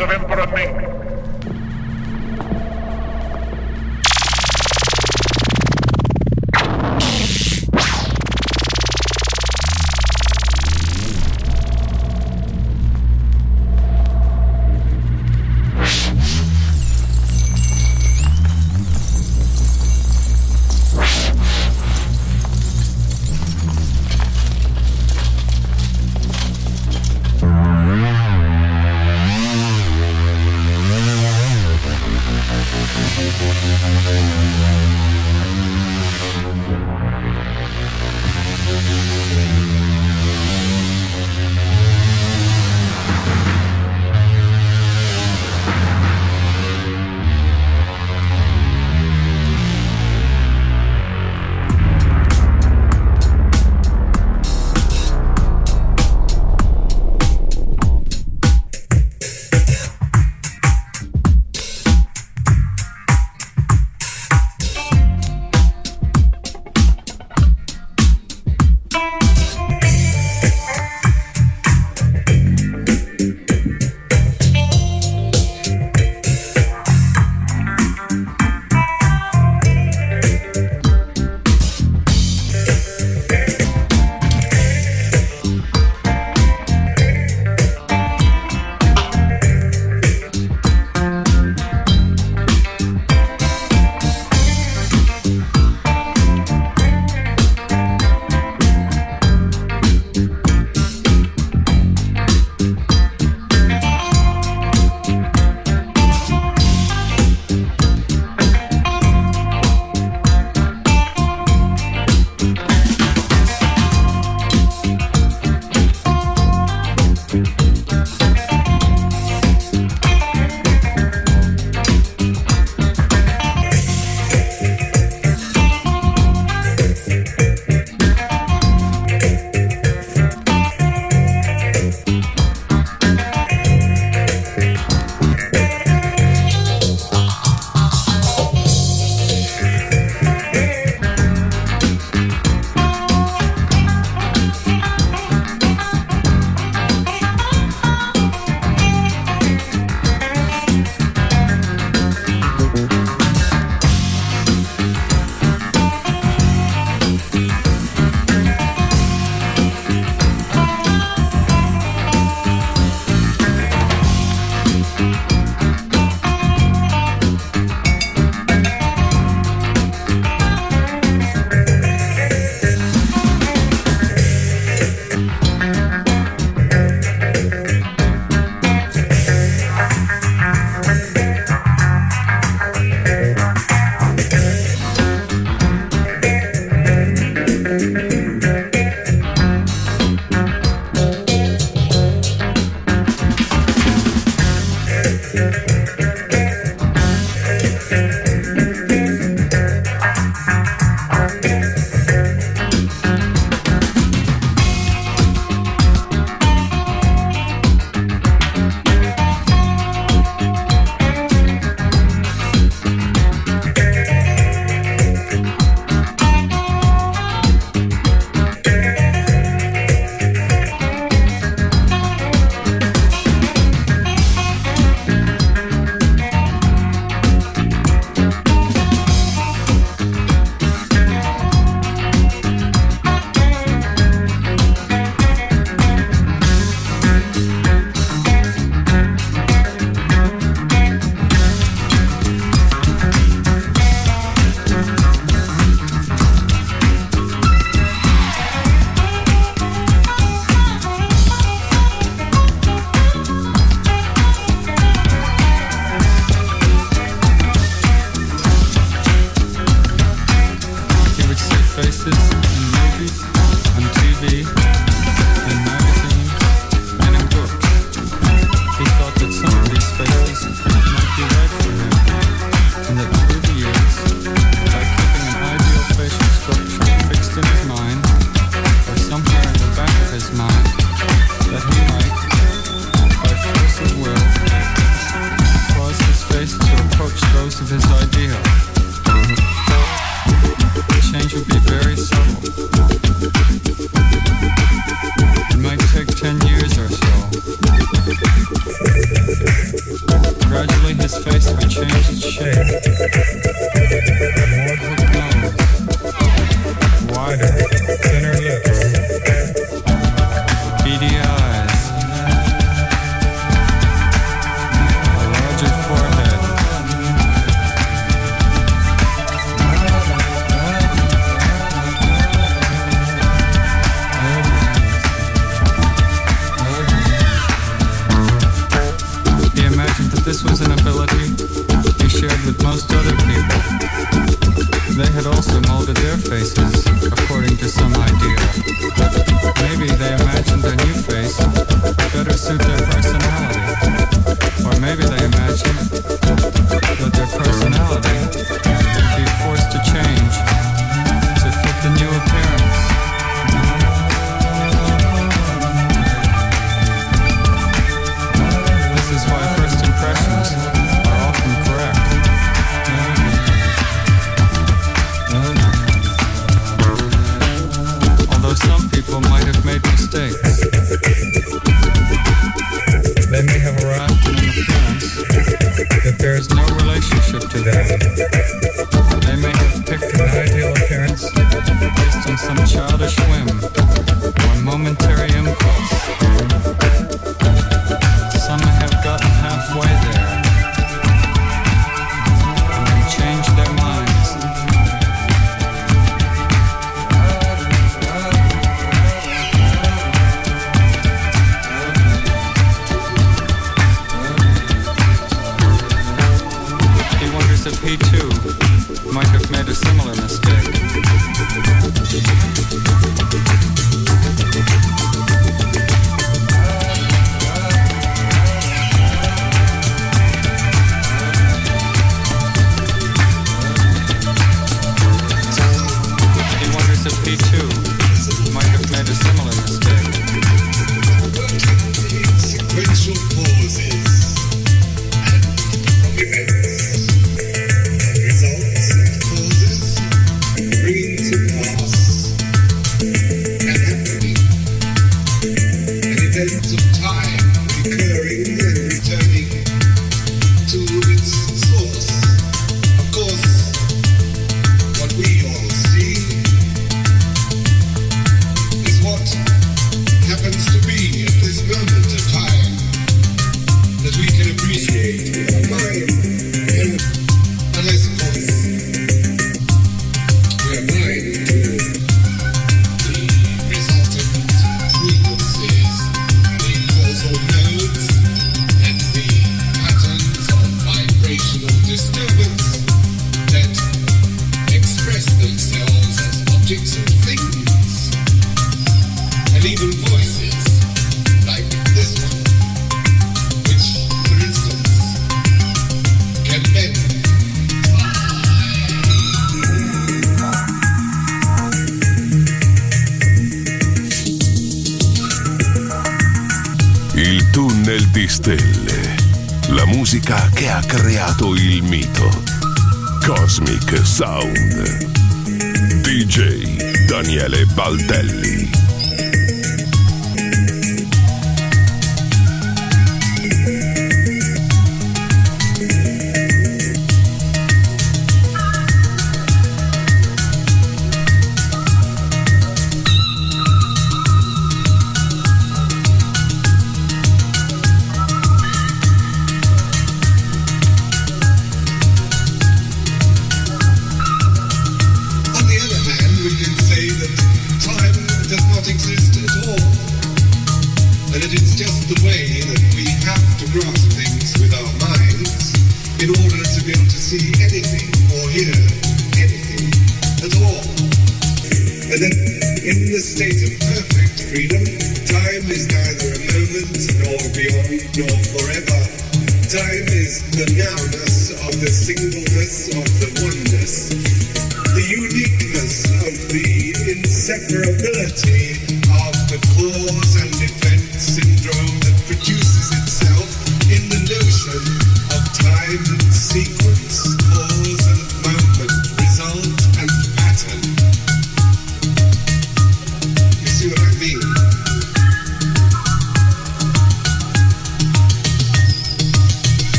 Of Emperor Ming.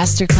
Masterclass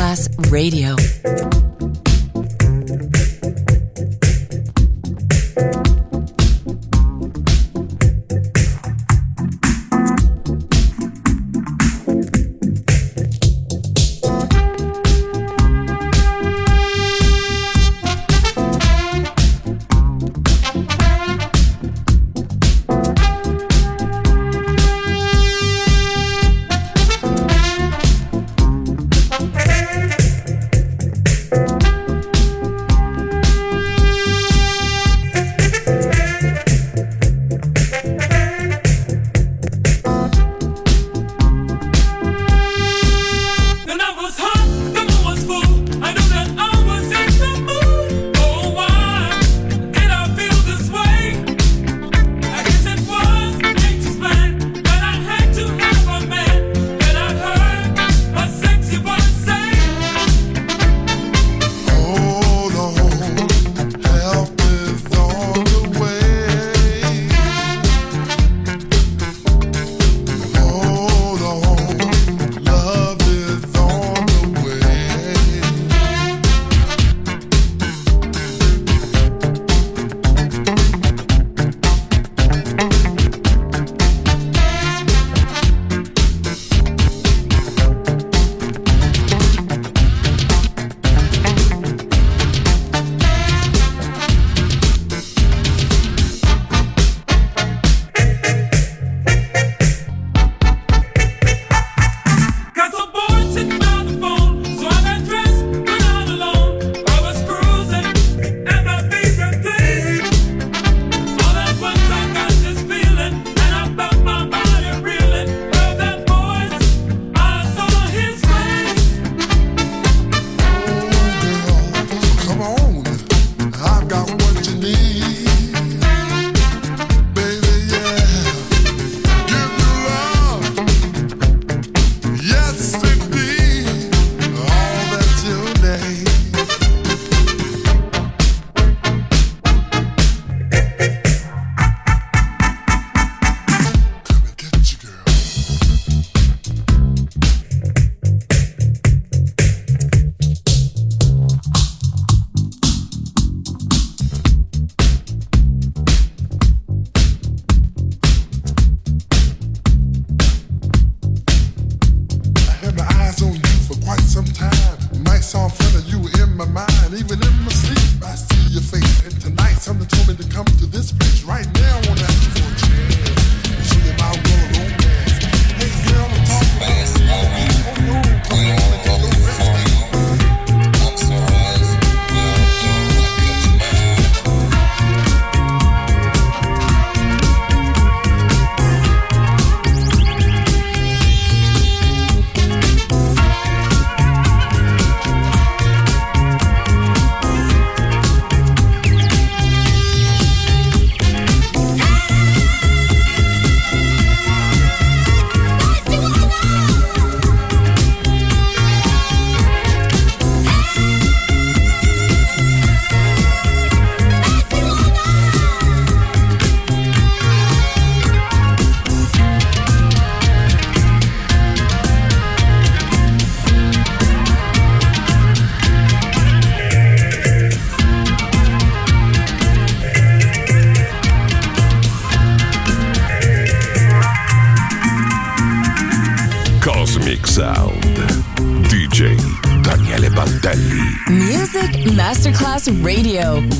Radio.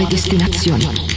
Nuove destinazioni,